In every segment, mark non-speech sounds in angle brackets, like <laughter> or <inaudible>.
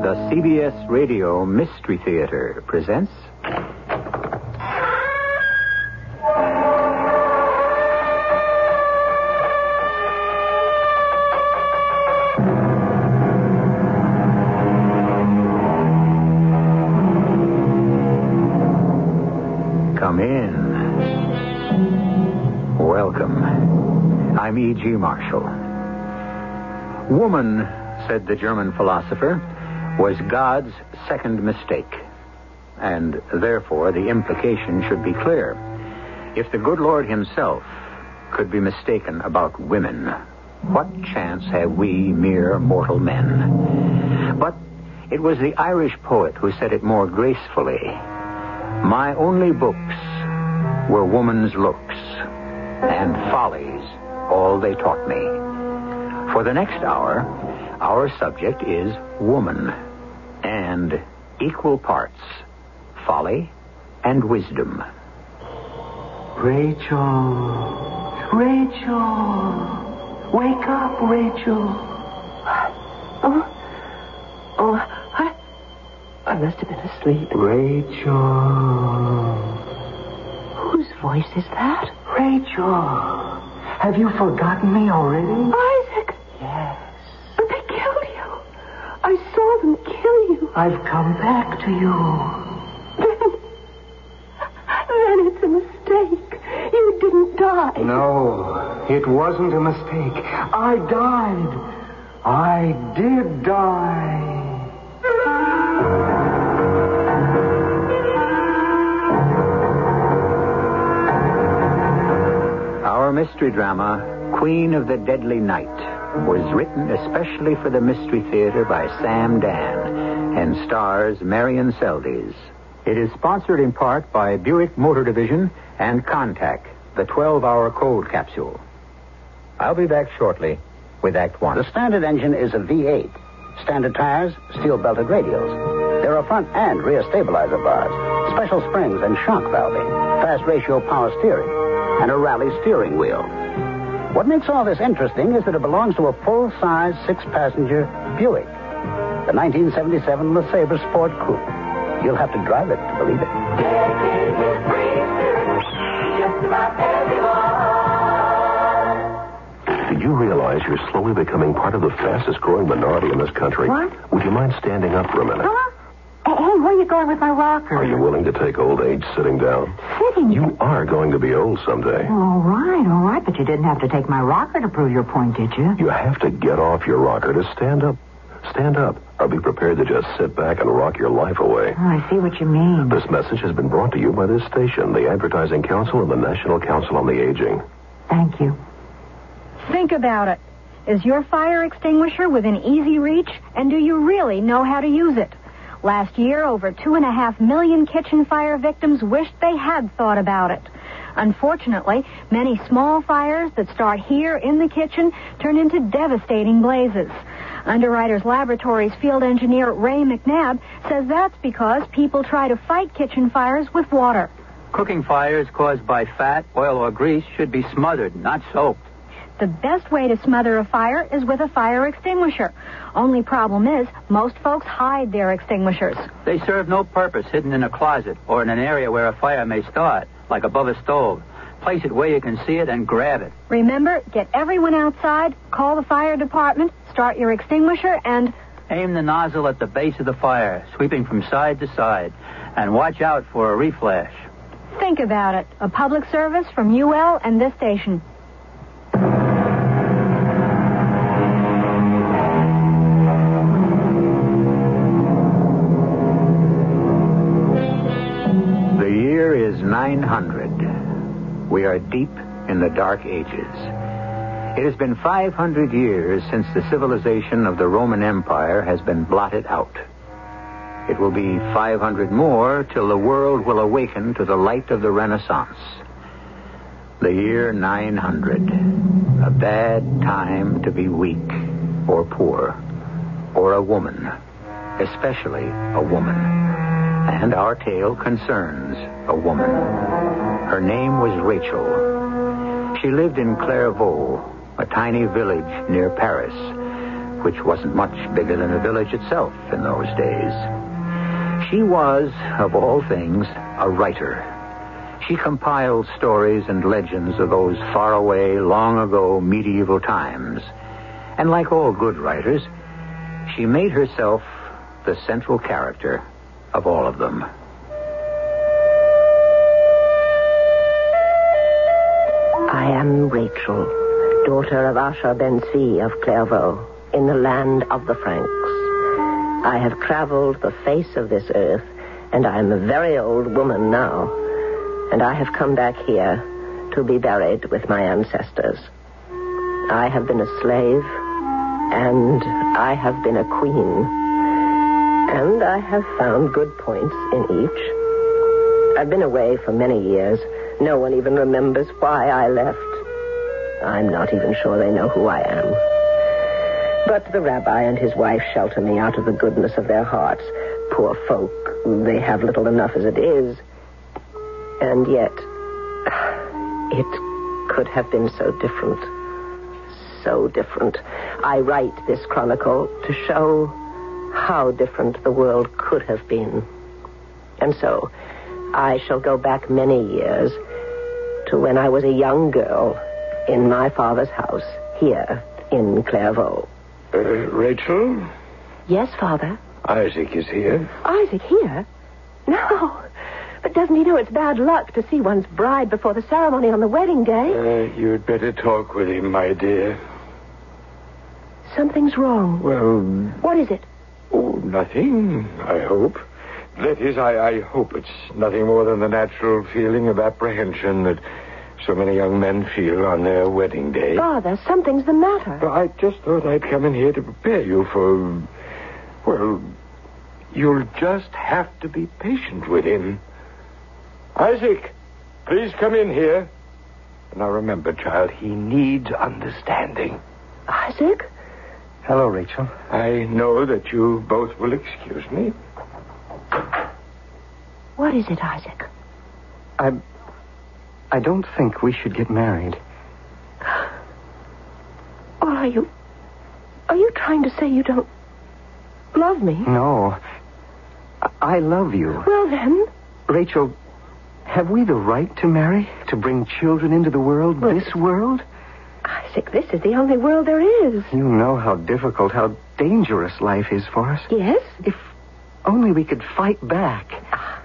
The CBS Radio Mystery Theater presents. Come in. Welcome. I'm E.G. Marshall. Woman, said the German philosopher, was God's second mistake. And therefore, the implication should be clear. If the good Lord himself could be mistaken about women, what chance have we mere mortal men? But it was the Irish poet who said it more gracefully. My only books were woman's looks, and follies all they taught me. For the next hour, our subject is woman, and equal parts folly and wisdom. Rachel. Rachel. Wake up, Rachel. Oh. Oh, I. I must have been asleep. Rachel. Whose voice is that? Rachel. Have you forgotten me already? Isaac! Yes. But they killed you. I saw them kill you. I've come back to you. Then. <laughs> Then it's a mistake. You didn't die. No, it wasn't a mistake. I died. I did die. Our mystery drama, Queen of the Deadly Night, was written especially for the Mystery Theater by Sam Dann and stars Marian Seldes. It is sponsored in part by Buick Motor Division and Contac, the 12 hour cold capsule. I'll be back shortly with Act One. The standard engine is a V8. Standard tires, steel belted radials. There are front and rear stabilizer bars, special springs and shock valving, fast ratio power steering, and a rally steering wheel. What makes all this interesting is that it belongs to a full size six passenger Buick, the 1977 LeSabre Sport Coupe. You'll have to drive it to believe it. Did you realize you're slowly becoming part of the fastest growing minority in this country? What? Would you mind standing up for a minute? Huh? Hey, hey, where are you going with my rocker? Are you willing to take old age sitting down? Sitting? You are going to be old someday. All right, all right, but you didn't have to take my rocker to prove your point, did you? You have to get off your rocker to stand up. Stand up, or be prepared to just sit back and rock your life away. Oh, I see what you mean. This message has been brought to you by this station, the Advertising Council, and the National Council on the Aging. Thank you. Think about it. Is your fire extinguisher within easy reach, and do you really know how to use it? Last year, over two and a half million kitchen fire victims wished they had thought about it. Unfortunately, many small fires that start here in the kitchen turn into devastating blazes. Underwriters Laboratories field engineer Ray McNabb says that's because people try to fight kitchen fires with water. Cooking fires caused by fat, oil, or grease should be smothered, not soaked. The best way to smother a fire is with a fire extinguisher. Only problem is, most folks hide their extinguishers. They serve no purpose hidden in a closet or in an area where a fire may start, like above a stove. Place it where you can see it and grab it. Remember, get everyone outside, call the fire department, start your extinguisher, and Aim the nozzle at the base of the fire, sweeping from side to side, and watch out for a reflash. think about it. A public service from UL and this station. The year is 900. We are deep in the Dark Ages. It has been 500 years since the civilization of the Roman Empire has been blotted out. It will be 500 more till the world will awaken to the light of the Renaissance. The year 900. A bad time to be weak or poor or a woman, especially a woman. And our tale concerns a woman. Her name was Rachel. She lived in Clairvaux, a tiny village near Paris, which wasn't much bigger than the village itself in those days. She was, of all things, a writer. She compiled stories and legends of those faraway, long ago medieval times. And like all good writers, she made herself the central character of all of them. I am Rachel, daughter of Asha Ben-Si of Clairvaux, in the land of the Franks. I have traveled the face of this earth, and I am a very old woman now. And I have come back here to be buried with my ancestors. I have been a slave, and I have been a queen. And I have found good points in each. I've been away for many years. No one even remembers why I left. I'm not even sure they know who I am. But the rabbi and his wife shelter me out of the goodness of their hearts. Poor folk, they have little enough as it is. And yet, it could have been so different. So different. I write this chronicle to show how different the world could have been. And so, I shall go back many years to when I was a young girl in my father's house here in Clairvaux. Uh, Rachel, Yes, Father. Isaac is here. Isaac here? No. But doesn't he know it's bad luck to see one's bride before the ceremony on the wedding day? Uh, you'd better talk with him, my dear. Something's wrong. Well, What is it? oh, nothing, I hope. That is, I, I hope it's nothing more than the natural feeling of apprehension that so many young men feel on their wedding day. Father, something's the matter. But I just thought I'd come in here to prepare you for. Well, you'll just have to be patient with him. Isaac, please come in here. Now remember, child, he needs understanding. Isaac? Hello, Rachel. I know that you both will excuse me. What is it, Isaac? I. I don't think we should get married. <sighs> Or are you. Are you trying to say you don't love me? No. I, I love you. Well, then. Rachel, have we the right to marry? To bring children into the world? This world? Isaac, this is the only world there is. You know how difficult, how dangerous life is for us. Yes? If only we could fight back. Ah,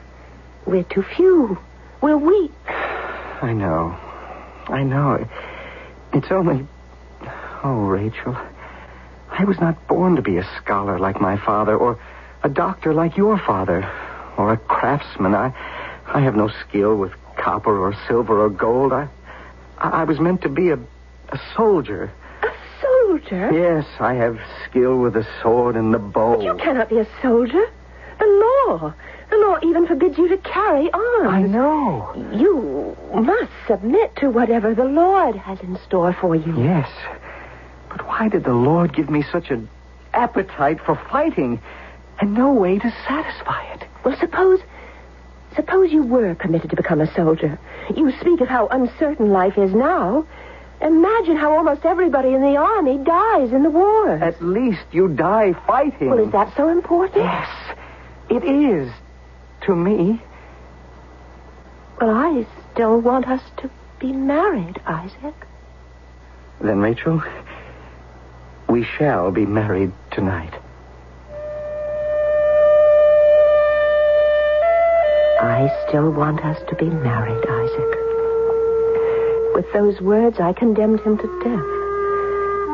we're too few. We're weak. <sighs> I know. I know. It's only. Oh, Rachel. I was not born to be a scholar like my father, or a doctor like your father, or a craftsman. I, I have no skill with copper or silver or gold. I, I was meant to be a, a soldier. A soldier? Yes, I have skill with the sword and the bow. But you cannot be a soldier. The law. The law even forbids you to carry arms. I know. You must submit to whatever the Lord has in store for you. Yes. But why did the Lord give me such an appetite for fighting and no way to satisfy it? Well, suppose. Suppose you were permitted to become a soldier. You speak of how uncertain life is now. Imagine how almost everybody in the army dies in the war. At least you die fighting. Well, is that so important? Yes, it is. To me. Well, I still want us to be married, Isaac. Then, Rachel, we shall be married tonight. I still want us to be married, Isaac. With those words, I condemned him to death.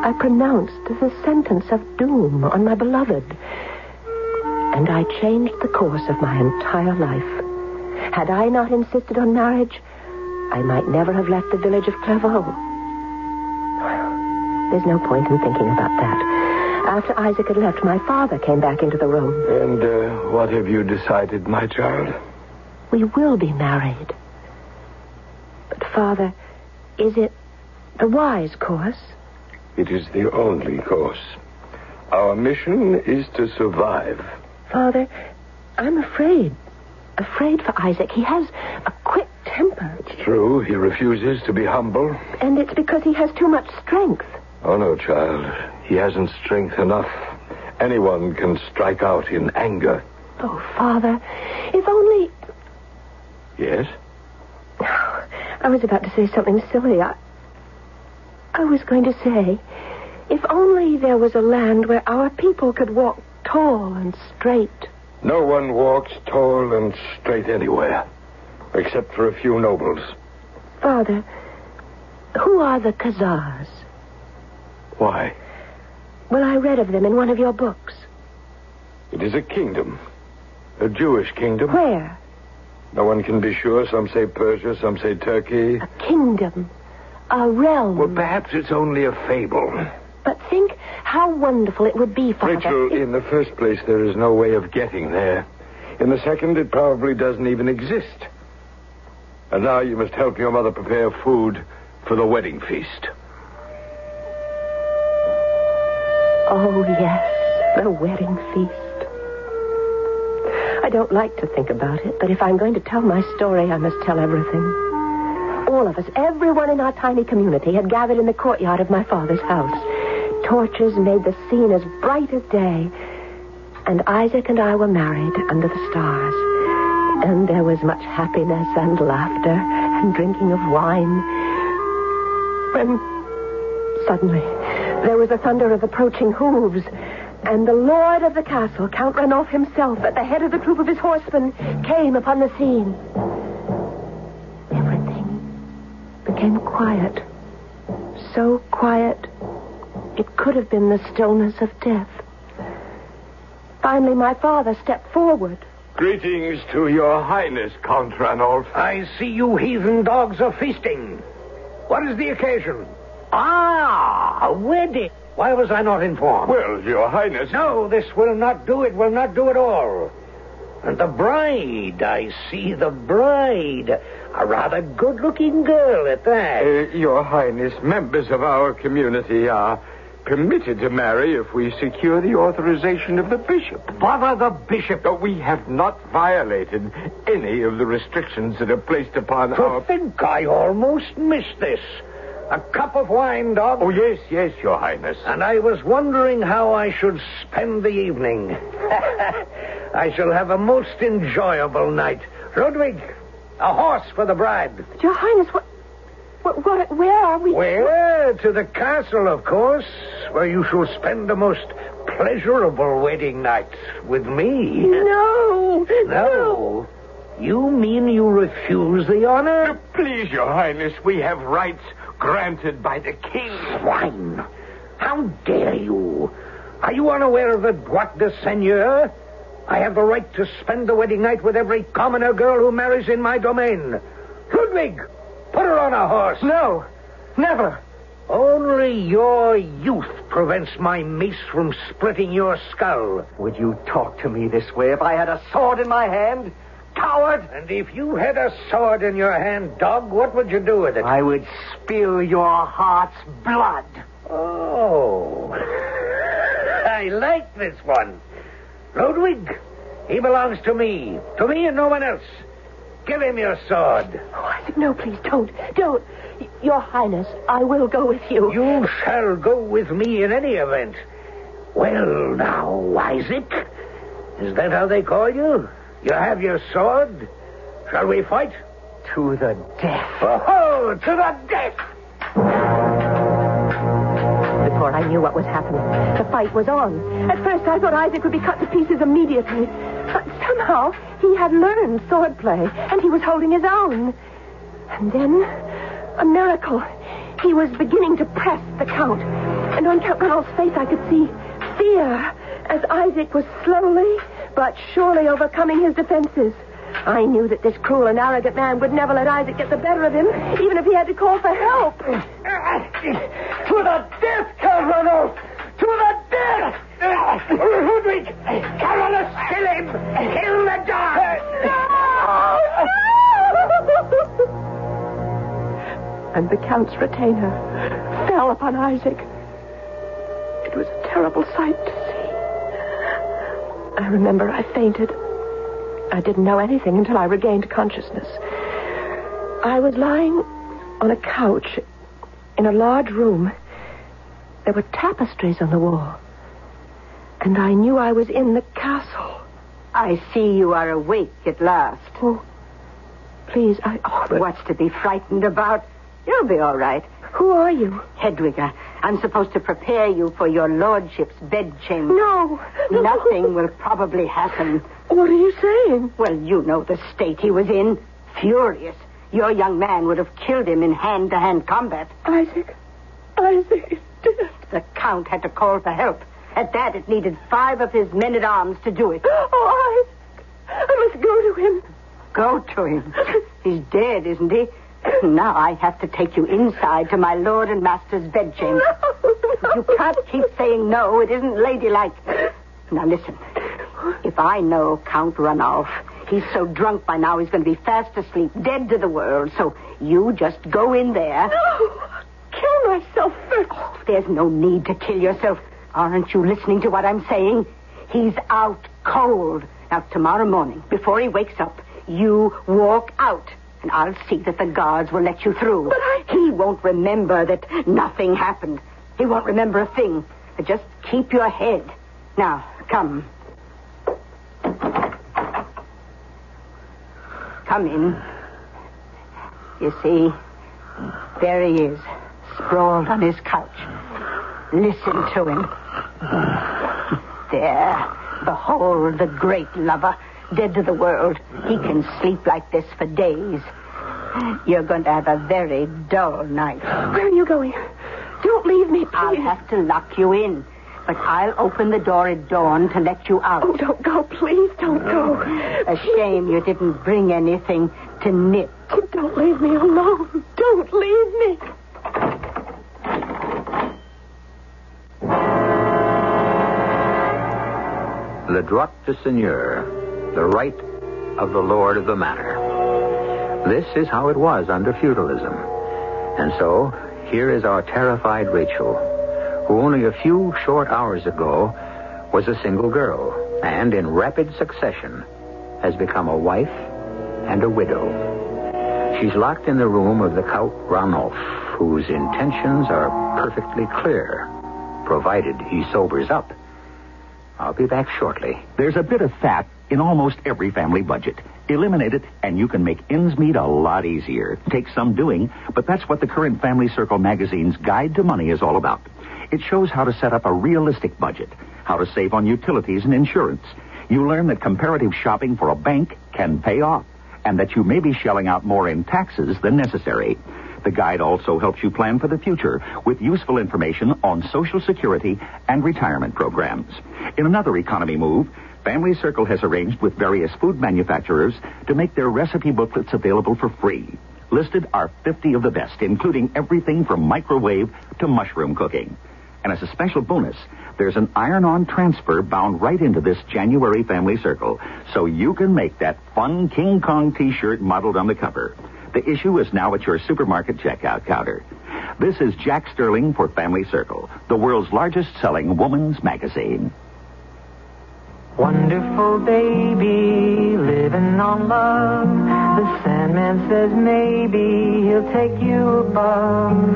I pronounced the sentence of doom on my beloved. And I changed the course of my entire life. Had I not insisted on marriage, I might never have left the village of Clairvaux. Well, there's no point in thinking about that. After Isaac had left, my father came back into the room. And uh, what have you decided, my child? We will be married. But, Father, is it the wise course? It is the only course. Our mission is to survive. Father, I'm afraid. Afraid for Isaac. He has a quick temper. It's true, he refuses to be humble. And it's because he has too much strength. Oh, no, child. He hasn't strength enough. Anyone can strike out in anger. Oh, Father, if only. Yes? <sighs> I was about to say something silly. I, I was going to say, if only there was a land where our people could walk tall and straight. No one walks tall and straight anywhere, except for a few nobles. Father, who are the Khazars? Why? Well, I read of them in one of your books. It is a kingdom. A Jewish kingdom. Where? No one can be sure. Some say Persia, some say Turkey. A kingdom. A realm. Well, perhaps it's only a fable. But think how wonderful it would be, Father. Rachel, if- in the first place, there is no way of getting there. In the second, it probably doesn't even exist. And now you must help your mother prepare food for the wedding feast. Oh, yes, the wedding feast. I don't like to think about it, but if I'm going to tell my story, I must tell everything. All of us, everyone in our tiny community, had gathered in the courtyard of my father's house. Torches made the scene as bright as day. And Isaac and I were married under the stars. And there was much happiness and laughter and drinking of wine. When suddenly there was the thunder of approaching hooves, and the lord of the castle, Count Ranulph himself, at the head of the troop of his horsemen, came upon the scene. Everything became quiet. So quiet, it could have been the stillness of death. Finally, my father stepped forward. Greetings to your highness, Count Ranulph. I see you heathen dogs are feasting. What is the occasion? Ah, a wedding. Why was I not informed? Well, your highness. No, this will not do. It will not do at all. And the bride, I see the bride. A rather good looking girl at that. Uh, your highness, members of our community are permitted to marry if we secure the authorization of the bishop. Bother the bishop. But we have not violated any of the restrictions that are placed upon To our. think I almost missed this. A cup of wine, dog. Oh, yes, yes, your highness. And I was wondering how I should spend the evening. <laughs> I shall have a most enjoyable night. Ludwig, a horse for the bride. But Your Highness, what, what, what, where are we? Where? To the castle, of course, where you shall spend the most pleasurable wedding night with me. No, No. You mean you refuse the honor? Please, your highness, we have rights granted by the king. Swine! How dare you? Are you unaware of the droit de seigneur? I have the right to spend the wedding night with every commoner girl who marries in my domain. Ludwig, put her on a horse. No, never. Only your youth prevents my mace from splitting your skull. Would you talk to me this way if I had a sword in my hand? Coward! And if you had a sword in your hand, dog, what would you do with it? I would spill your heart's blood. Oh. <laughs> I like this one. Ludwig, he belongs to me. To me and no one else. Give him your sword. Oh, Isaac, no, please, don't. Don't. Your Highness, I will go with you. You shall go with me in any event. Well, now, Isaac, is that how they call you? You have your sword? Shall we fight? To the death. Oh, to the death! Before I knew what was happening, the fight was on. At first, I thought Isaac would be cut to pieces immediately. But somehow, he had learned swordplay, and he was holding his own. And then, a miracle. He was beginning to press the Count. And on Count Ronald's face, I could see fear as Isaac was slowly but surely overcoming his defenses. I knew that this cruel and arrogant man would never let Isaac get the better of him, even if he had to call for help. To the death, Count Ranulph! To the death! Ludwig! Carolus, kill him! Kill the dog! and the Count's retainer fell upon Isaac. It was a terrible sight to see. I remember I fainted. I didn't know anything until I regained consciousness. I was lying on a couch in a large room. There were tapestries on the wall. And I knew I was in the castle. I see you are awake at last. Oh, please, I. Oh, but... What's to be frightened about? You'll be all right. Who are you? Hedwiger. Uh, I'm supposed to prepare you for your lordship's bedchamber. No, no. Nothing will probably happen. What are you saying? Well, you know the state he was in. Furious. Your young man would have killed him in hand-to-hand combat. Isaac. Isaac is dead. The Count had to call for help. At that, it needed five of his men-at-arms to do it. <gasps> Oh, Isaac. I must go to him. Go to him? He's dead, isn't he? <clears throat> Now I have to take you inside to my lord and master's bedchamber. No, no. You can't keep saying no. It isn't ladylike. Now listen. If I know Count Ranulf, he's so drunk by now he's going to be fast asleep, dead to the world. So you just go in there. No. Kill myself first. Oh, there's no need to kill yourself. Aren't you listening to what I'm saying? He's out cold. Now, tomorrow morning, before he wakes up, you walk out. And I'll see that the guards will let you through. But I... He won't remember that nothing happened. He won't remember a thing. Just keep your head. Now, come. Come in. You see, there he is, sprawled on his couch. Listen to him. There. Behold the great lover dead to the world. He can sleep like this for days. You're going to have a very dull night. Where are you going? Don't leave me, please. I'll have to lock you in. But I'll open the door at dawn to let you out. Oh, don't go, please. Don't go. A shame you didn't bring anything to nip. Oh, don't leave me alone. Don't leave me. Le droit de seigneur, the right of the lord of the manor. This is how it was under feudalism. And so, here is our terrified Rachel, who only a few short hours ago was a single girl, and in rapid succession has become a wife and a widow. She's locked in the room of the Count Ranulf, whose intentions are perfectly clear, provided he sobers up. I'll be back shortly. There's a bit of fat in almost every family budget. Eliminate it, and you can make ends meet a lot easier. Takes some doing, but that's what the current Family Circle magazine's Guide to Money is all about. It shows how to set up a realistic budget, how to save on utilities and insurance. You learn that comparative shopping for a bank can pay off, and that you may be shelling out more in taxes than necessary. The guide also helps you plan for the future with useful information on Social Security and retirement programs. In another economy move, Family Circle has arranged with various food manufacturers to make their recipe booklets available for free. Listed are 50 of the best, including everything from microwave to mushroom cooking. And as a special bonus, there's an iron on transfer bound right into this January Family Circle, so you can make that fun King Kong t shirt modeled on the cover. The issue is now at your supermarket checkout counter. This is Jack Sterling for Family Circle, the world's largest selling woman's magazine. Wonderful baby, living on love. The Sandman says maybe he'll take you above.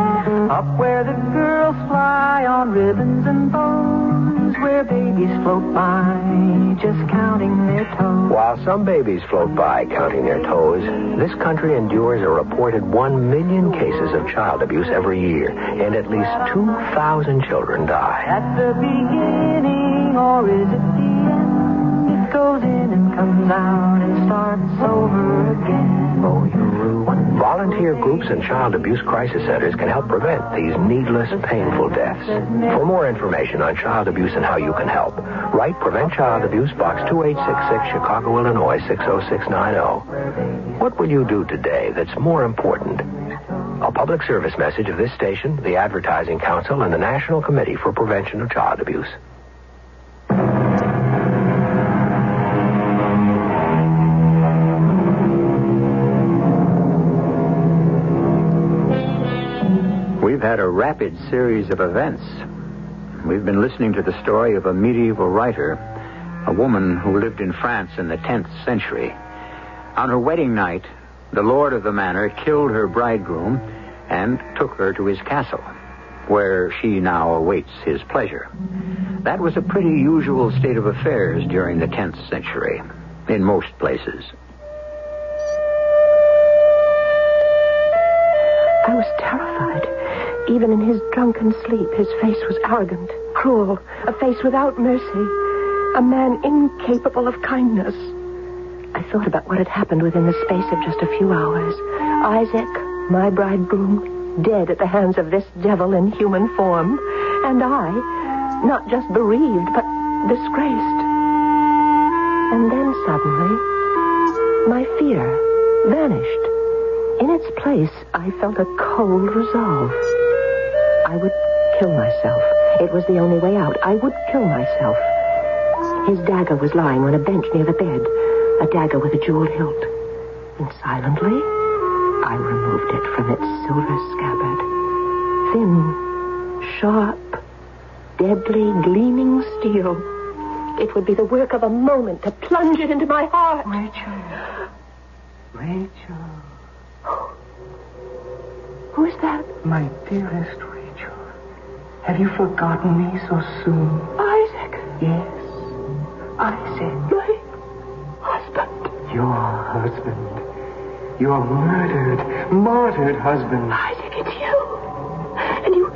Up where the girls fly on ribbons and bows. Where babies float by, just counting their toes. While some babies float by counting their toes, this country endures a reported one million cases of child abuse every year, and at least 2,000 children die. At the beginning, or is it the end? It goes in and comes out and starts over again. Oh, you ruin. Volunteer groups and child abuse crisis centers can help prevent these needless, painful deaths. For more information on child abuse and how you can help, write Prevent Child Abuse Box 2866, Chicago, Illinois 60690. What will you do today that's more important? A public service message of this station, the Advertising Council, and the National Committee for Prevention of Child Abuse. Rapid series of events. We've been listening to the story of a medieval writer, a woman who lived in France in the 10th century. On her wedding night, the lord of the manor killed her bridegroom and took her to his castle, where she now awaits his pleasure. That was a pretty usual state of affairs during the 10th century, in most places. I was terrified. Even in his drunken sleep, his face was arrogant, cruel, a face without mercy, a man incapable of kindness. I thought about what had happened within the space of just a few hours. Isaac, my bridegroom, dead at the hands of this devil in human form, and I, not just bereaved, but disgraced. And then suddenly, my fear vanished. In its place, I felt a cold resolve. I would kill myself. It was the only way out. I would kill myself. His dagger was lying on a bench near the bed, a dagger with a jeweled hilt. And silently, I removed it from its silver scabbard. Thin, sharp, deadly, gleaming steel. It would be the work of a moment to plunge it into my heart. Rachel. Rachel. <gasps> Who is that? My dearest. Have you forgotten me so soon? Isaac. Yes. Isaac. My husband. Your husband. Your murdered, martyred husband. Isaac, it's you. And you.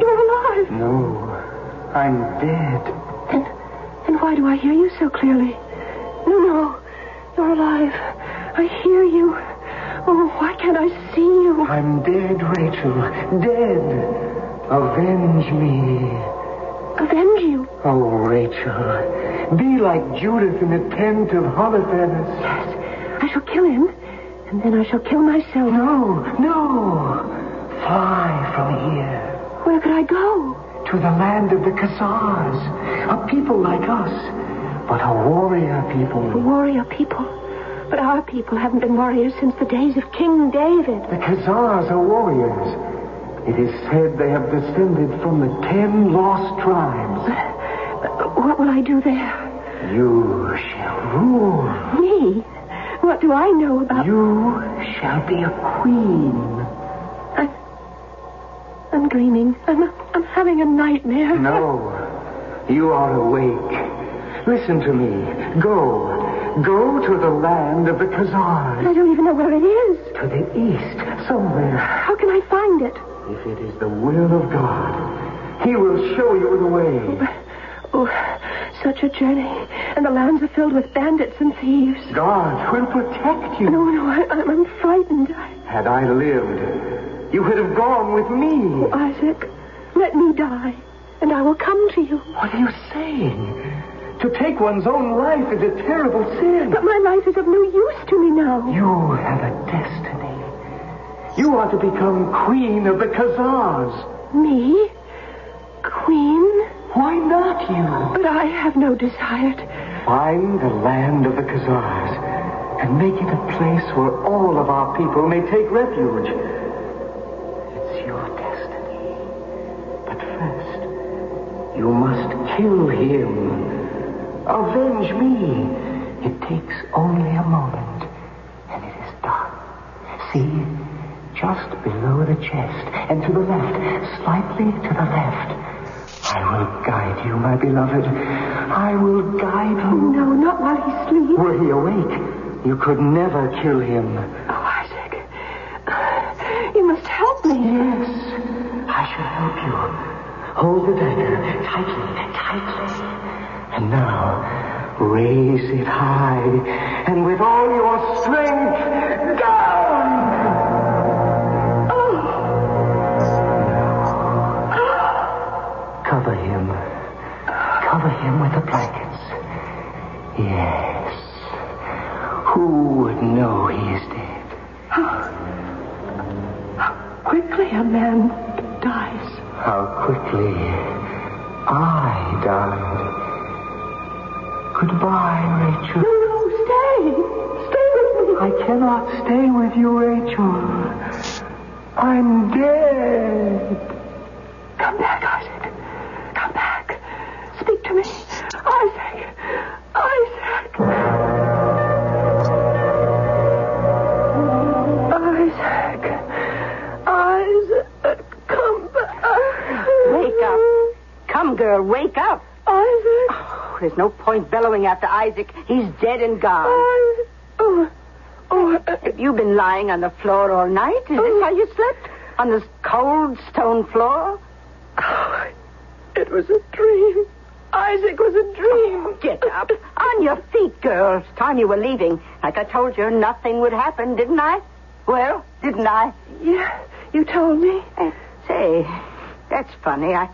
You're alive. No. I'm dead. Then. Then why do I hear you so clearly? No, no. You're alive. I hear you. Oh, why can't I see you? I'm dead, Rachel. Dead. Avenge me. Avenge you? Oh, Rachel. Be like Judith in the tent of Holofernes. Yes. I shall kill him. And then I shall kill myself. No, no. Fly from here. Where could I go? To the land of the Khazars. A people like us. But a warrior people. A warrior people. But our people haven't been warriors since the days of King David. The Khazars are warriors. It is said they have descended from the ten lost tribes. What will I do there? You shall rule. Me? What do I know about... You shall be a queen. I, I'm dreaming. I'm, I'm having a nightmare. No. You are awake. Listen to me. Go. Go to the land of the Khazars. I don't even know where it is. To the east, somewhere. How can I find it? If it is the will of God, He will show you the way. Oh, oh such a journey. And the lands are filled with bandits and thieves. God will protect you. No, no, I, I'm frightened. Had I lived, you would have gone with me. Oh, Isaac, let me die, and I will come to you. What are you saying? To take one's own life is a terrible sin. But my life is of no use to me now. You have a destiny. You are to become queen of the Khazars. Me? Queen? Why not you? But I have no desire to... Find the land of the Khazars and make it a place where all of our people may take refuge. It's your destiny. But first, you must kill him. Avenge me. It takes only a moment, and it is done. See? Just below the chest, and to the left, slightly to the left. I will guide you, my beloved. I will guide you. Oh, no, not while he sleeps. Were he awake, you could never kill him. Oh, Isaac. You must help me. Yes, I shall help you. Hold the dagger tightly, tightly. And now, raise it high, and with all your strength, down! Him with the blankets. Yes. Who would know he is dead? How, quickly a man dies. How quickly I died. Goodbye, Rachel. No, no, stay. Stay with me. I cannot stay with you, Rachel. I'm dead. Come back, girl, wake up. Isaac. Oh, there's no point bellowing after Isaac. He's dead and gone. Isaac. Oh. Oh. Have you been lying on the floor all night? Is this how you slept? On this cold stone floor? Oh, it was a dream. Isaac was a dream. Get up. On your feet, girl. It's time you were leaving. Like I told you, nothing would happen, didn't I? Well, didn't I? Yeah, you told me. Uh, say, that's funny. I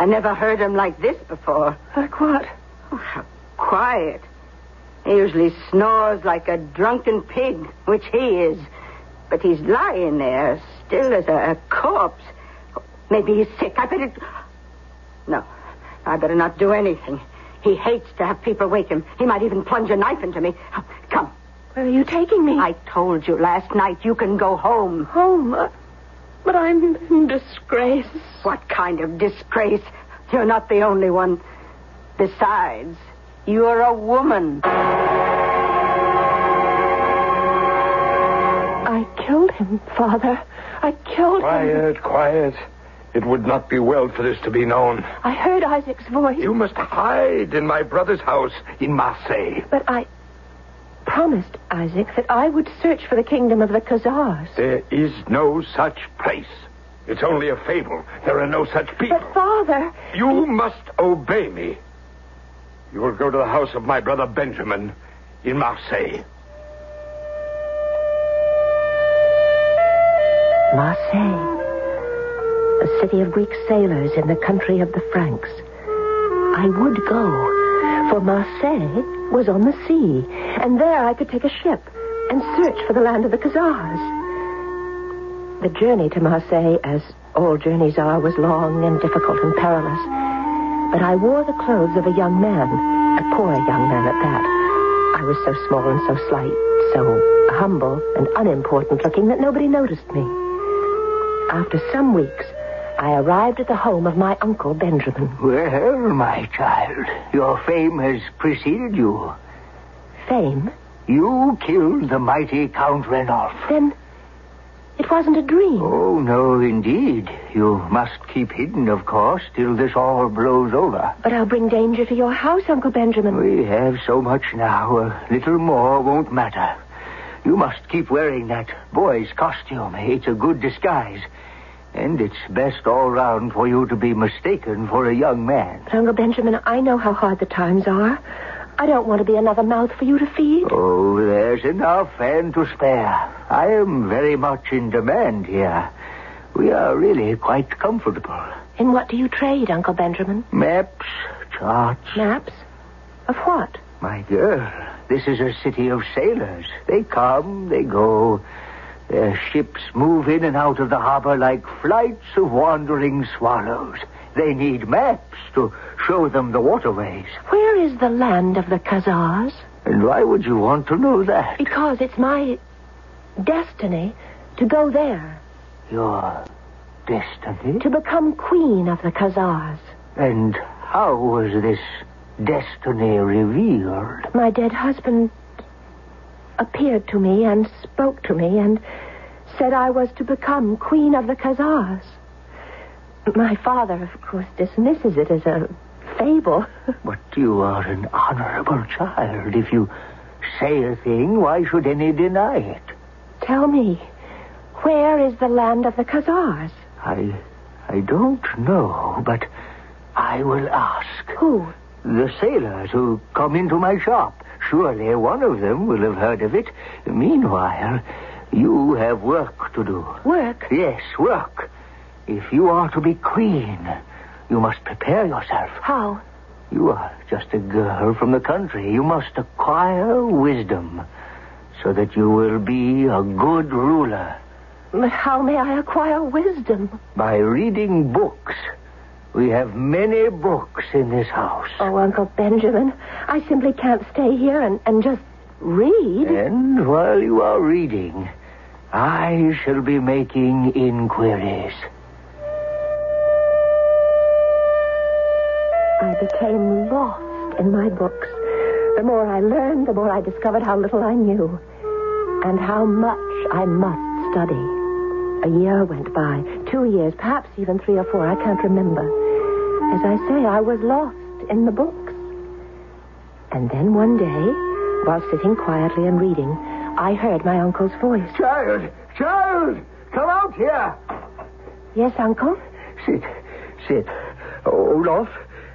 I never heard him like this before. Like what? Oh, how quiet. He usually snores like a drunken pig, which he is. But he's lying there, still as a, a corpse. Maybe he's sick. I better. No, I better not do anything. He hates to have people wake him. He might even plunge a knife into me. Come. Where are you taking me? I told you last night you can go home. Home? Uh, but I'm in disgrace. What kind of disgrace? You're not the only one. Besides, you're a woman. I killed him, Father. I killed quiet, him. Quiet, quiet. It would not be well for this to be known. I heard Isaac's voice. You must hide in my brother's house in Marseille. But I promised Isaac that I would search for the kingdom of the Khazars. There is no such place. It's only a fable. There are no such people. But, Father. You must obey me. You will go to the house of my brother Benjamin in Marseille. Marseille, a city of Greek sailors in the country of the Franks. I would go, for Marseille was on the sea, and there I could take a ship and search for the land of the Khazars. The journey to Marseille, as all journeys are, was long and difficult and perilous. But I wore the clothes of a young man, a poor young man at that. I was so small and so slight, so humble and unimportant looking that nobody noticed me. After some weeks, I arrived at the home of my uncle Benjamin. Well, my child, your fame has preceded you. Fame? You killed the mighty Count Renolf. Then it wasn't a dream. Oh, no, indeed. You must keep hidden, of course, till this all blows over. But I'll bring danger to your house, Uncle Benjamin. We have so much now. A little more won't matter. You must keep wearing that boy's costume. It's a good disguise. And it's best all round for you to be mistaken for a young man. But, Uncle Benjamin, I know how hard the times are. I don't want to be another mouth for you to feed. Oh, there's enough and to spare. I am very much in demand here. We are really quite comfortable. In what do you trade, Uncle Benjamin? Maps, charts. Maps? Of what? My girl, this is a city of sailors. They come, they go. Their ships move in and out of the harbor like flights of wandering swallows. They need maps to show them the waterways. Where is the land of the Khazars? And why would you want to know that? Because it's my destiny to go there. Your destiny? To become queen of the Khazars. And how was this destiny revealed? My dead husband appeared to me and spoke to me and said I was to become queen of the Khazars. My father, of course, dismisses it as a fable. <laughs> But you are an honorable child. If you say a thing, why should any deny it? Tell me, where is the land of the Khazars? I I don't know, but I will ask. Who? The sailors who come into my shop. Surely one of them will have heard of it. Meanwhile, you have work to do. Work? Yes, work. If you are to be queen, you must prepare yourself. How? You are just a girl from the country. You must acquire wisdom so that you will be a good ruler. But how may I acquire wisdom? By reading books. We have many books in this house. Oh, Uncle Benjamin, I simply can't stay here and, and just read. And while you are reading, I shall be making inquiries. I became lost in my books. The more I learned, the more I discovered how little I knew and how much I must study. A year went by, two years, perhaps even three or four, I can't remember. As I say, I was lost in the books. And then one day, while sitting quietly and reading, I heard my uncle's voice. Child, child, come out here. Yes, Uncle? Sit, sit. Olaf,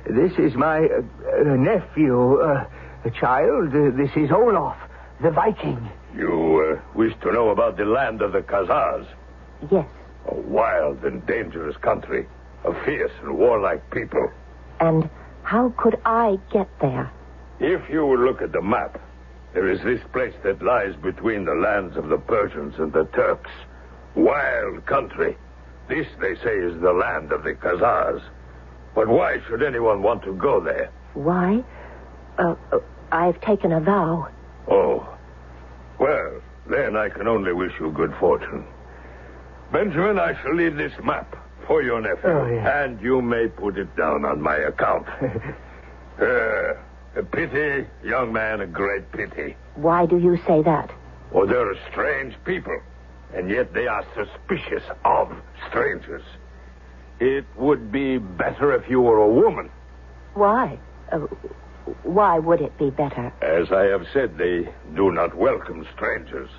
this is my uh, uh, nephew, uh, child. Uh, this is Olaf, the Viking. You uh, wish to know about the land of the Khazars? Yes. A wild and dangerous country. A fierce and warlike people. And how could I get there? If you will look at the map, there is this place that lies between the lands of the Persians and the Turks. Wild country. This, they say, is the land of the Khazars. But why should anyone want to go there? Why? Uh, uh, I've taken a vow. Oh. Well, then I can only wish you good fortune. Benjamin, I shall leave this map for your nephew. Oh, yeah. And you may put it down on my account. <laughs> uh, a pity, young man, a great pity. Why do you say that? Oh, they're strange people, and yet they are suspicious of strangers. It would be better if you were a woman. Why? Uh, why would it be better? As I have said, they do not welcome strangers,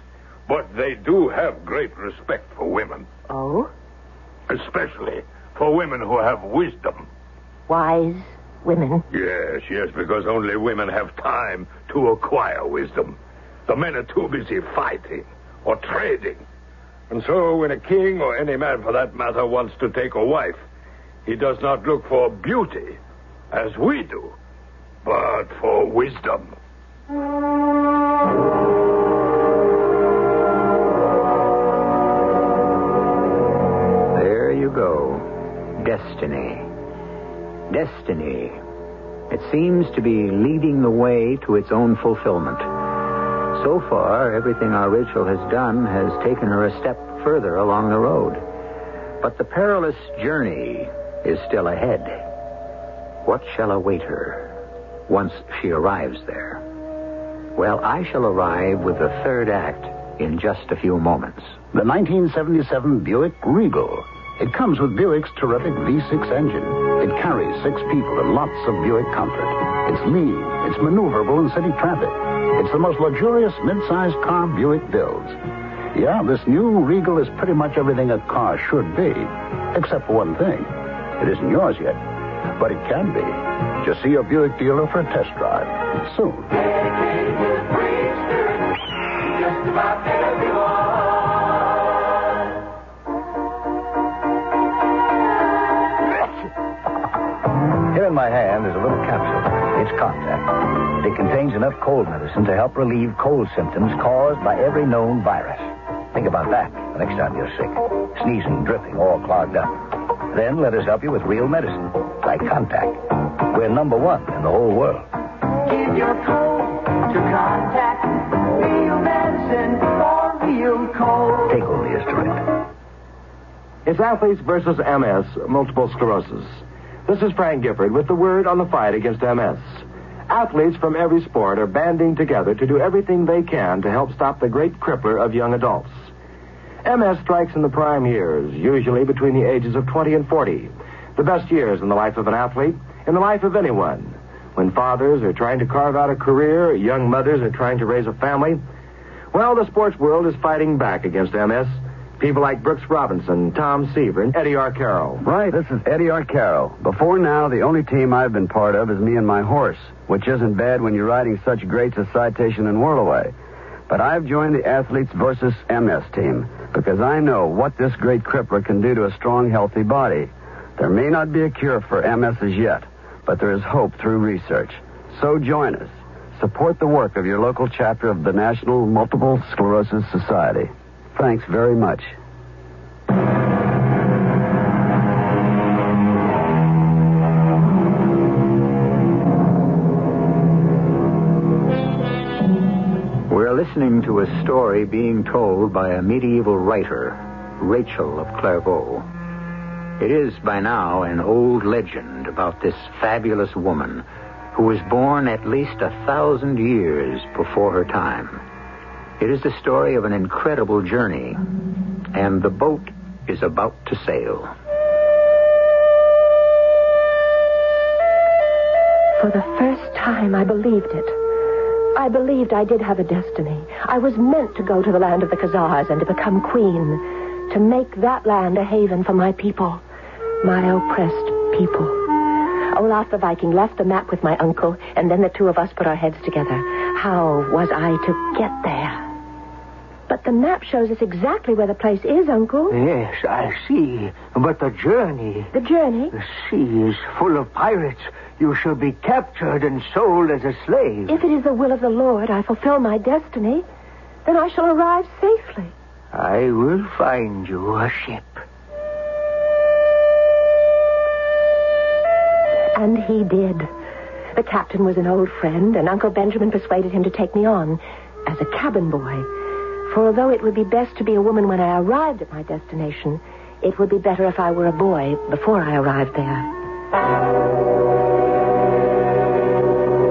but they do have great respect for women, Oh? Especially for women who have wisdom. Wise women? Yes, yes, because only women have time to acquire wisdom. The men are too busy fighting or trading. And so when a king, or any man for that matter, wants to take a wife, he does not look for beauty, as we do, but for wisdom. Seems to be leading the way to its own fulfillment. So far, everything our Rachel has done has taken her a step further along the road. But the perilous journey is still ahead. What shall await her once she arrives there? Well, I shall arrive with the third act in just a few moments. The 1977 Buick Regal. It comes with Buick's terrific V6 engine. It carries six people and lots of Buick comfort. It's lean, it's maneuverable in city traffic. It's the most luxurious mid-sized car Buick builds. Yeah, this new Regal is pretty much everything a car should be, except for one thing. It isn't yours yet, but it can be. Just see your Buick dealer for a test drive soon. In my hand is a little capsule. It's Contac. It contains enough cold medicine to help relieve cold symptoms caused by every known virus. Think about that the next time you're sick. Sneezing, dripping, all clogged up. Then let us help you with real medicine, like Contac. We're number one in the whole world. Give your cold to Contac. Real medicine for real cold. Take only Listerine. It's athletes versus MS, multiple sclerosis. This is Frank Gifford with the word on the fight against MS. Athletes from every sport are banding together to do everything they can to help stop the great crippler of young adults. MS strikes in the prime years, usually between the ages of 20 and 40. The best years in the life of an athlete, in the life of anyone. When fathers are trying to carve out a career, young mothers are trying to raise a family. Well, the sports world is fighting back against MS. People like Brooks Robinson, Tom Seaver, and Eddie Arcaro. Right, this is Eddie Arcaro. Before now, the only team I've been part of is me and my horse, which isn't bad when you're riding such greats as Citation and Whirlaway. But I've joined the Athletes versus MS team because I know what this great crippler can do to a strong, healthy body. There may not be a cure for MS as yet, but there is hope through research. So join us. Support the work of your local chapter of the National Multiple Sclerosis Society. Thanks very much. We're listening to a story being told by a medieval writer, Rachel of Clairvaux. It is by now an old legend about this fabulous woman who was born at least a thousand years before her time. It is the story of an incredible journey, and the boat is about to sail. For the first time, I believed it. I believed I did have a destiny. I was meant to go to the land of the Khazars and to become queen, to make that land a haven for my people, my oppressed people. Olaf the Viking left the map with my uncle, and then the two of us put our heads together. How was I to get there? But the map shows us exactly where the place is, Uncle. Yes, I see. But the journey. The journey? The sea is full of pirates. You shall be captured and sold as a slave. If it is the will of the Lord I fulfill my destiny, then I shall arrive safely. I will find you a ship. And he did. The captain was an old friend, and Uncle Benjamin persuaded him to take me on as a cabin boy. For although it would be best to be a woman when I arrived at my destination, it would be better if I were a boy before I arrived there.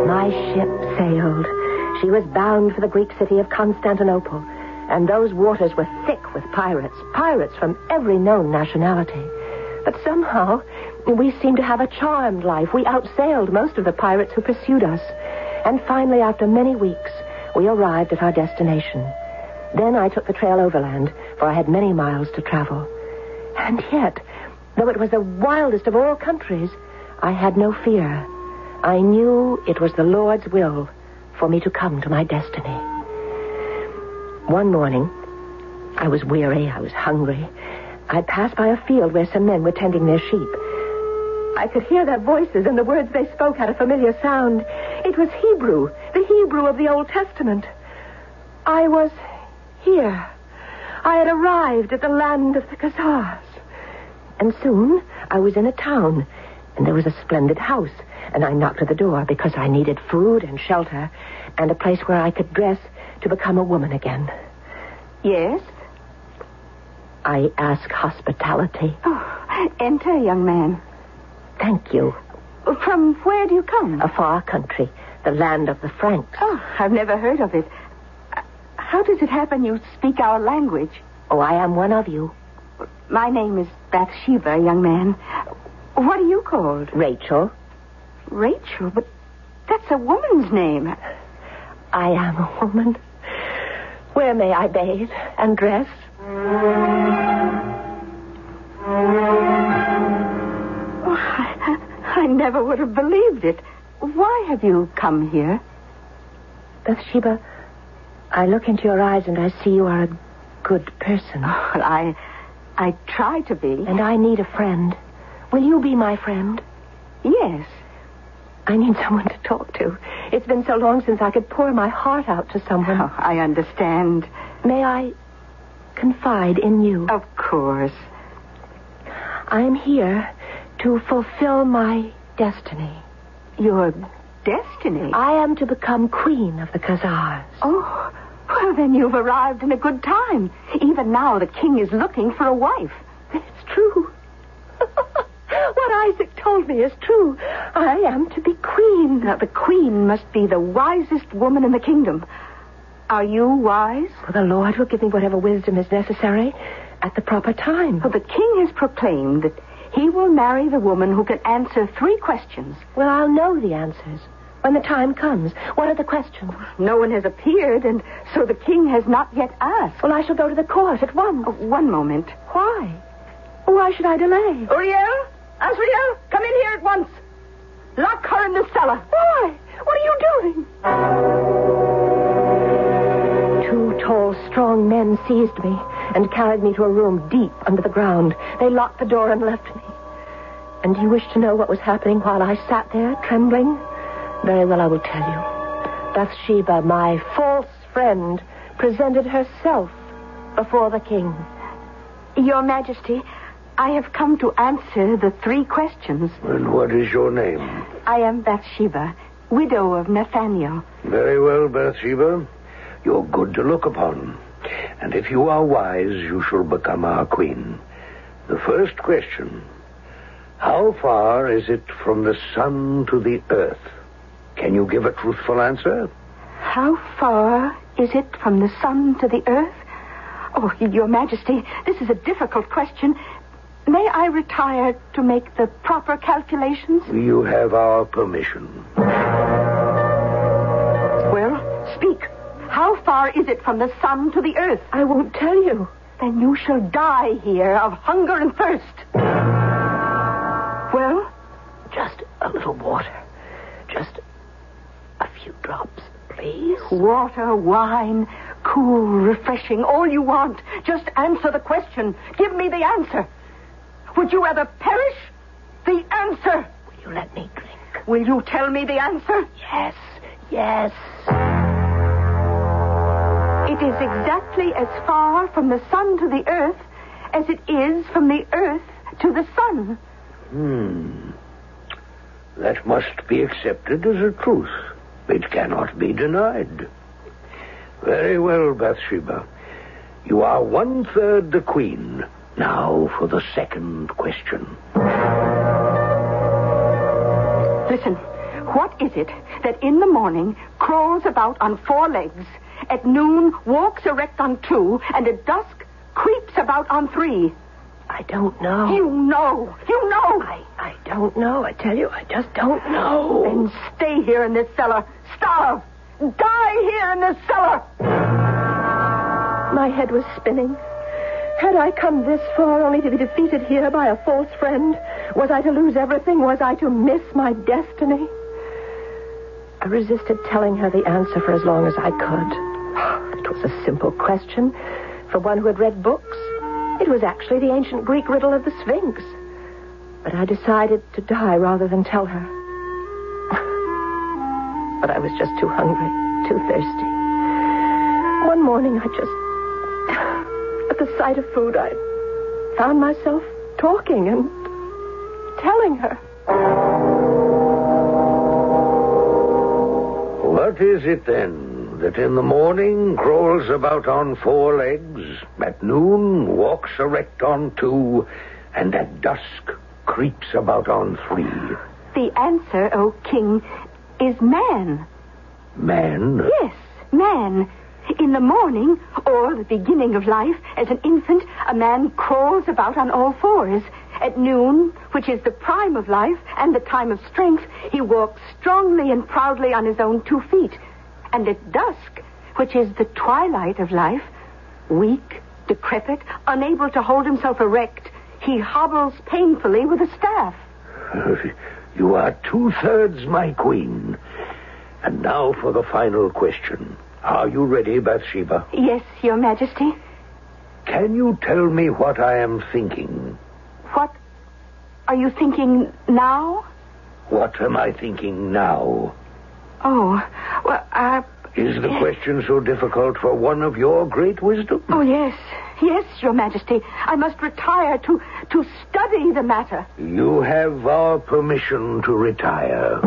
My ship sailed. She was bound for the Greek city of Constantinople, and those waters were thick with pirates, pirates from every known nationality. But somehow, we seemed to have a charmed life. We outsailed most of the pirates who pursued us. And finally, after many weeks, we arrived at our destination. Then I took the trail overland, for I had many miles to travel. And yet, though it was the wildest of all countries, I had no fear. I knew it was the Lord's will for me to come to my destiny. One morning, I was weary, I was hungry. I passed by a field where some men were tending their sheep. I could hear their voices, and the words they spoke had a familiar sound. It was Hebrew, the Hebrew of the Old Testament. I was here. I had arrived at the land of the Khazars. And soon I was in a town, and there was a splendid house, and I knocked at the door because I needed food and shelter and a place where I could dress to become a woman again. Yes? I ask hospitality. Oh, enter, young man. Thank you. From where do you come? A far country, the land of the Franks. Oh, I've never heard of it. How does it happen you speak our language? Oh, I am one of you. My name is Bathsheba, young man. What are you called? Rachel. Rachel? But that's a woman's name. I am a woman. Where may I bathe and dress? Oh, I, I never would have believed it. Why have you come here? Bathsheba, I look into your eyes and I see you are a good person. Oh, well, I, I try to be. And I need a friend. Will you be my friend? Yes. I need someone to talk to. It's been so long since I could pour my heart out to someone. Oh, I understand. May I confide in you? Of course. I'm here to fulfill my destiny. Your destiny? I am to become queen of the Khazars. Oh, well, then you've arrived in a good time. Even now, the king is looking for a wife. Then it's true. <laughs> what Isaac told me is true. I am to be queen. Now, the queen must be the wisest woman in the kingdom. Are you wise? Well, the Lord will give me whatever wisdom is necessary at the proper time. Well, the king has proclaimed that he will marry the woman who can answer three questions. Well, I'll know the answers when the time comes. What are the questions? No one has appeared, and so the king has not yet asked. Well, I shall go to the court at once. Oh, one moment. Why? Why should I delay? Uriel? Asriel, come in here at once. Lock her in the cellar. Why? What are you doing? Two tall, strong men seized me and carried me to a room deep under the ground. They locked the door and left me. And do you wish to know what was happening while I sat there, trembling? Very well, I will tell you. Bathsheba, my false friend, presented herself before the king. Your Majesty, I have come to answer the three questions. And what is your name? I am Bathsheba, widow of Nathaniel. Very well, Bathsheba. You're good to look upon. And if you are wise, you shall become our queen. The first question How far is it from the sun to the earth? Can you give a truthful answer? How far is it from the sun to the earth? Oh, Your Majesty, this is a difficult question. May I retire to make the proper calculations? You have our permission. Well, speak. How far is it from the sun to the earth? I won't tell you. Then you shall die here of hunger and thirst. Well? Just a little water. Just a few drops, please. Water, wine, cool, refreshing, all you want. Just answer the question. Give me the answer. Would you rather perish? The answer. Will you let me drink? Will you tell me the answer? Yes, yes. It is exactly as far from the sun to the earth as it is from the earth to the sun. Hmm. That must be accepted as a truth. It cannot be denied. Very well, Bathsheba. You are one third the queen. Now for the second question. Listen, what is it that in the morning crawls about on four legs, at noon walks erect on two, and at dusk creeps about on three? I don't know. You know. You know. I, I don't know. I tell you, I just don't know. Then stay here in this cellar. Starve. Die here in this cellar. My head was spinning. Had I come this far only to be defeated here by a false friend? Was I to lose everything? Was I to miss my destiny? I resisted telling her the answer for as long as I could. <sighs> It was a simple question for one who had read books. It was actually the ancient Greek riddle of the Sphinx. But I decided to die rather than tell her. <laughs> But I was just too hungry, too thirsty. One morning, I just. <sighs> At the sight of food, I found myself talking and telling her. What is it then that in the morning crawls about on four legs, at noon walks erect on two, and at dusk creeps about on three? The answer, O king, is man. Man? Yes, man. In the morning, or the beginning of life, as an infant, a man crawls about on all fours. At noon, which is the prime of life and the time of strength, he walks strongly and proudly on his own two feet. And at dusk, which is the twilight of life, weak, decrepit, unable to hold himself erect, he hobbles painfully with a staff. <laughs> You are two thirds my queen. And now for the final question. Are you ready, Bathsheba? Yes, Your Majesty. Can you tell me what I am thinking? What are you thinking now? What am I thinking now? Oh, well, uh. Is the question so difficult for one of your great wisdom? Oh, yes. Yes, Your Majesty. I must retire to, to study the matter. You have our permission to retire.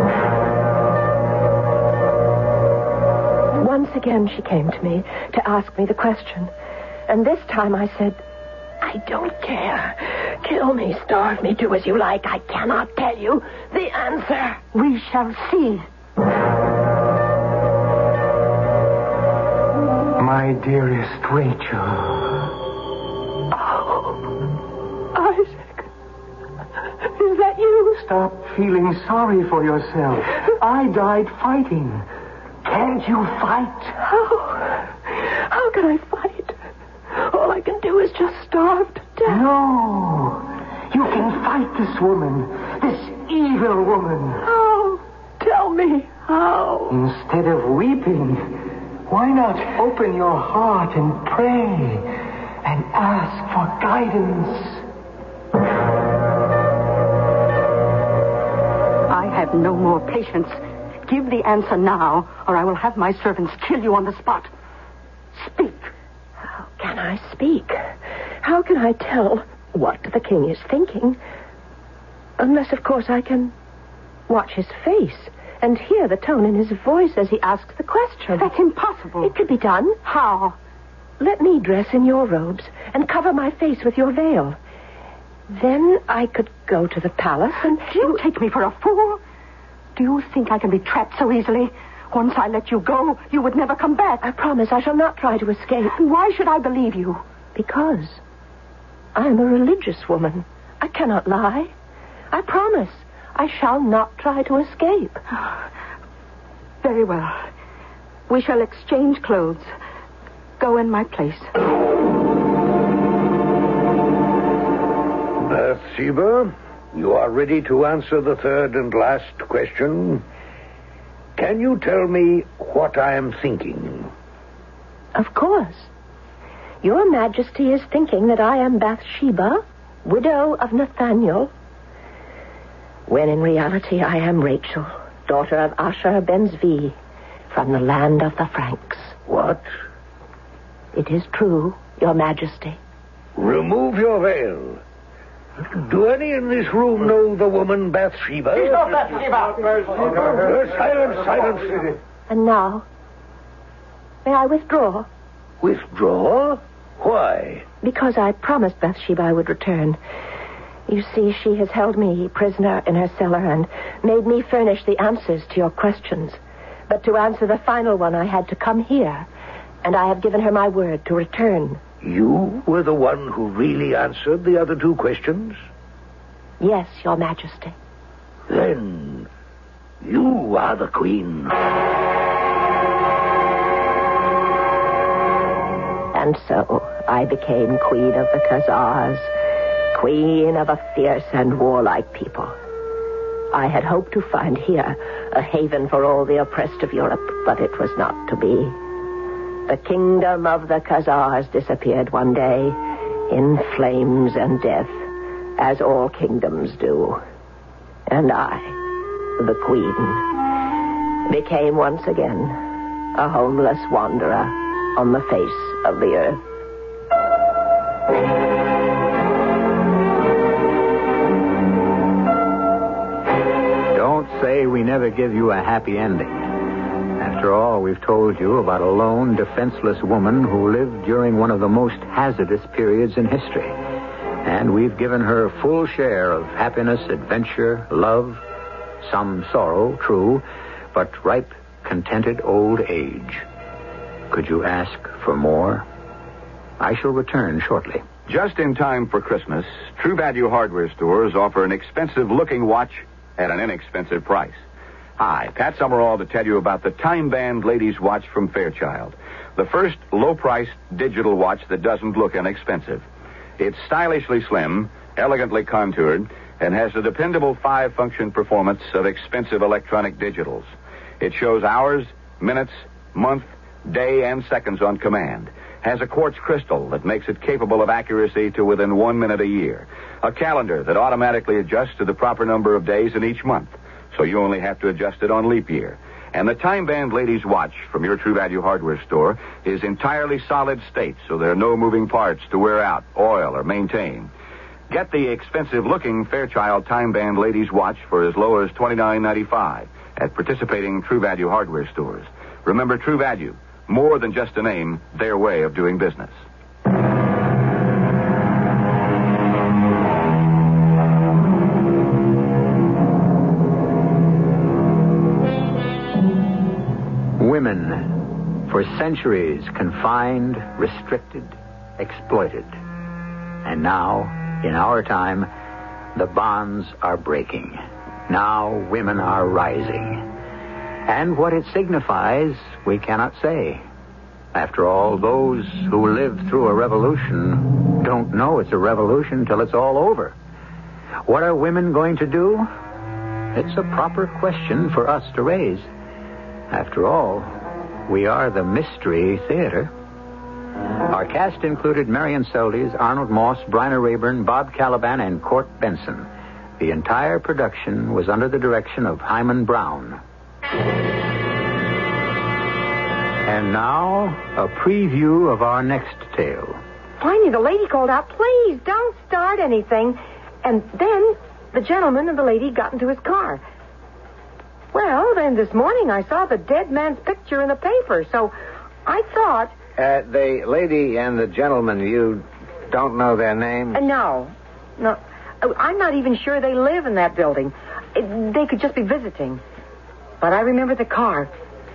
Once again, she came to me to ask me the question. And this time I said, I don't care. Kill me, starve me, do as you like. I cannot tell you the answer. We shall see. My dearest Rachel. Oh, Isaac. Is that you? Stop feeling sorry for yourself. I died fighting. Can't you fight? How? How can I fight? All I can do is just starve to death. No. You can fight this woman, this evil woman. How? Tell me how. Instead of weeping, why not open your heart and pray and ask for guidance? I have no more patience. Give the answer now, or I will have my servants kill you on the spot. Speak. How can I speak? How can I tell what the king is thinking? Unless, of course, I can watch his face and hear the tone in his voice as he asks the question. That's impossible. It could be done. How? Let me dress in your robes and cover my face with your veil. Then I could go to the palace and. Do you take me for a fool? Do you think I can be trapped so easily? Once I let you go, you would never come back. I promise I shall not try to escape. Why should I believe you? Because I am a religious woman. I cannot lie. I promise I shall not try to escape. <sighs> Very well. We shall exchange clothes. Go in my place. Uh, Bathsheba, you are ready to answer the third and last question. Can you tell me what I am thinking? Of course. Your Majesty is thinking that I am Bathsheba, widow of Nathaniel, when in reality I am Rachel, daughter of Asher ben Zvi, from the land of the Franks. What? It is true, Your Majesty. Remove your veil. Do any in this room know the woman Bathsheba? He's not Bathsheba. Silence, silence. And now, may I withdraw? Withdraw? Why? Because I promised Bathsheba I would return. You see, she has held me prisoner in her cellar and made me furnish the answers to your questions. But to answer the final one, I had to come here. And I have given her my word to return. You were the one who really answered the other two questions? Yes, Your Majesty. Then you are the queen. And so I became queen of the Khazars, queen of a fierce and warlike people. I had hoped to find here a haven for all the oppressed of Europe, but it was not to be. The kingdom of the Khazars disappeared one day in flames and death, as all kingdoms do. And I, the queen, became once again a homeless wanderer on the face of the earth. Say we never give you a happy ending. After all, we've told you about a lone, defenseless woman who lived during one of the most hazardous periods in history. And we've given her full share of happiness, adventure, love, some sorrow, true, but ripe, contented old age. Could you ask for more? I shall return shortly. Just in time for Christmas, True Value hardware stores offer an expensive looking watch at an inexpensive price. Hi, Pat Summerall to tell you about the Time Band Ladies Watch from Fairchild. The first low priced digital watch that doesn't look inexpensive. It's stylishly slim, elegantly contoured, and has the dependable five function performance of expensive electronic digitals. It shows hours, minutes, month, day, and seconds on command. Has a quartz crystal that makes it capable of accuracy to within one minute a year. A calendar that automatically adjusts to the proper number of days in each month, so you only have to adjust it on leap year. And the Time Band Ladies Watch from your True Value hardware store is entirely solid state, so there are no moving parts to wear out, oil, or maintain. Get the expensive looking Fairchild Time Band Ladies Watch for as low as $29.95 at participating True Value hardware stores. Remember True Value, more than just a name, their way of doing business. Women, for centuries confined, restricted, exploited. And now, in our time, the bonds are breaking. Now women are rising. And what it signifies, we cannot say. After all, those who live through a revolution don't know it's a revolution till it's all over. What are women going to do? It's a proper question for us to raise. After all, we are the Mystery Theater. Our cast included Marian Seldes, Arnold Moss, Bryna Rayburn, Bob Kaliban, and Court Benson. The entire production was under the direction of Himan Brown. And now, a preview of our next tale. Finally, the lady called out, please don't start anything. And then the gentleman and the lady got into his car. Well, then this morning I saw the dead man's picture in the paper, so I thought. Uh, the lady and the gentleman, you don't know their names? Uh, no. No. Uh, I'm not even sure they live in that building. It, they could just be visiting. But I remember the car.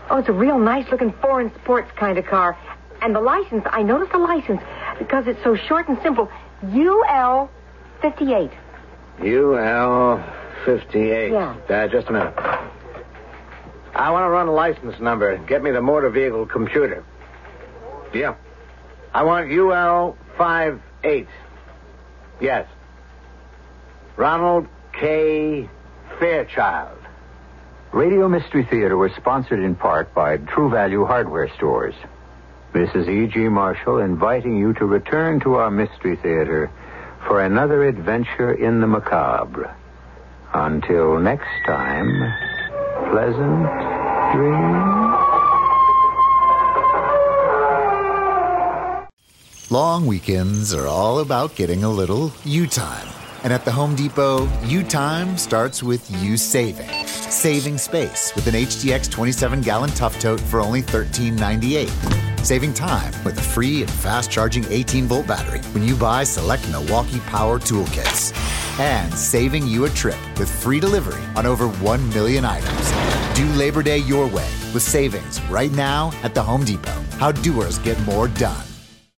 Oh, it's a real nice looking foreign sports kind of car. And the license, I noticed the license because it's so short and simple. UL 58. UL 58. Yeah. Uh, just a minute. I want to run a license number. Get me the motor vehicle computer. Yeah. I want UL 58. Yes. Ronald K. Fairchild. Radio Mystery Theater was sponsored in part by True Value Hardware Stores. This is E.G. Marshall inviting you to return to our Mystery Theater for another adventure in the macabre. Until next time, pleasant dreams. Long weekends are all about getting a little you time. And at the Home Depot, you time starts with you saving. Saving space with an HDX 27 gallon tough tote for only $13.98. Saving time with a free and fast charging 18 volt battery when you buy select Milwaukee Power toolkits. And saving you a trip with free delivery on over 1 million items. Do Labor Day your way with savings right now at the Home Depot. How doers get more done.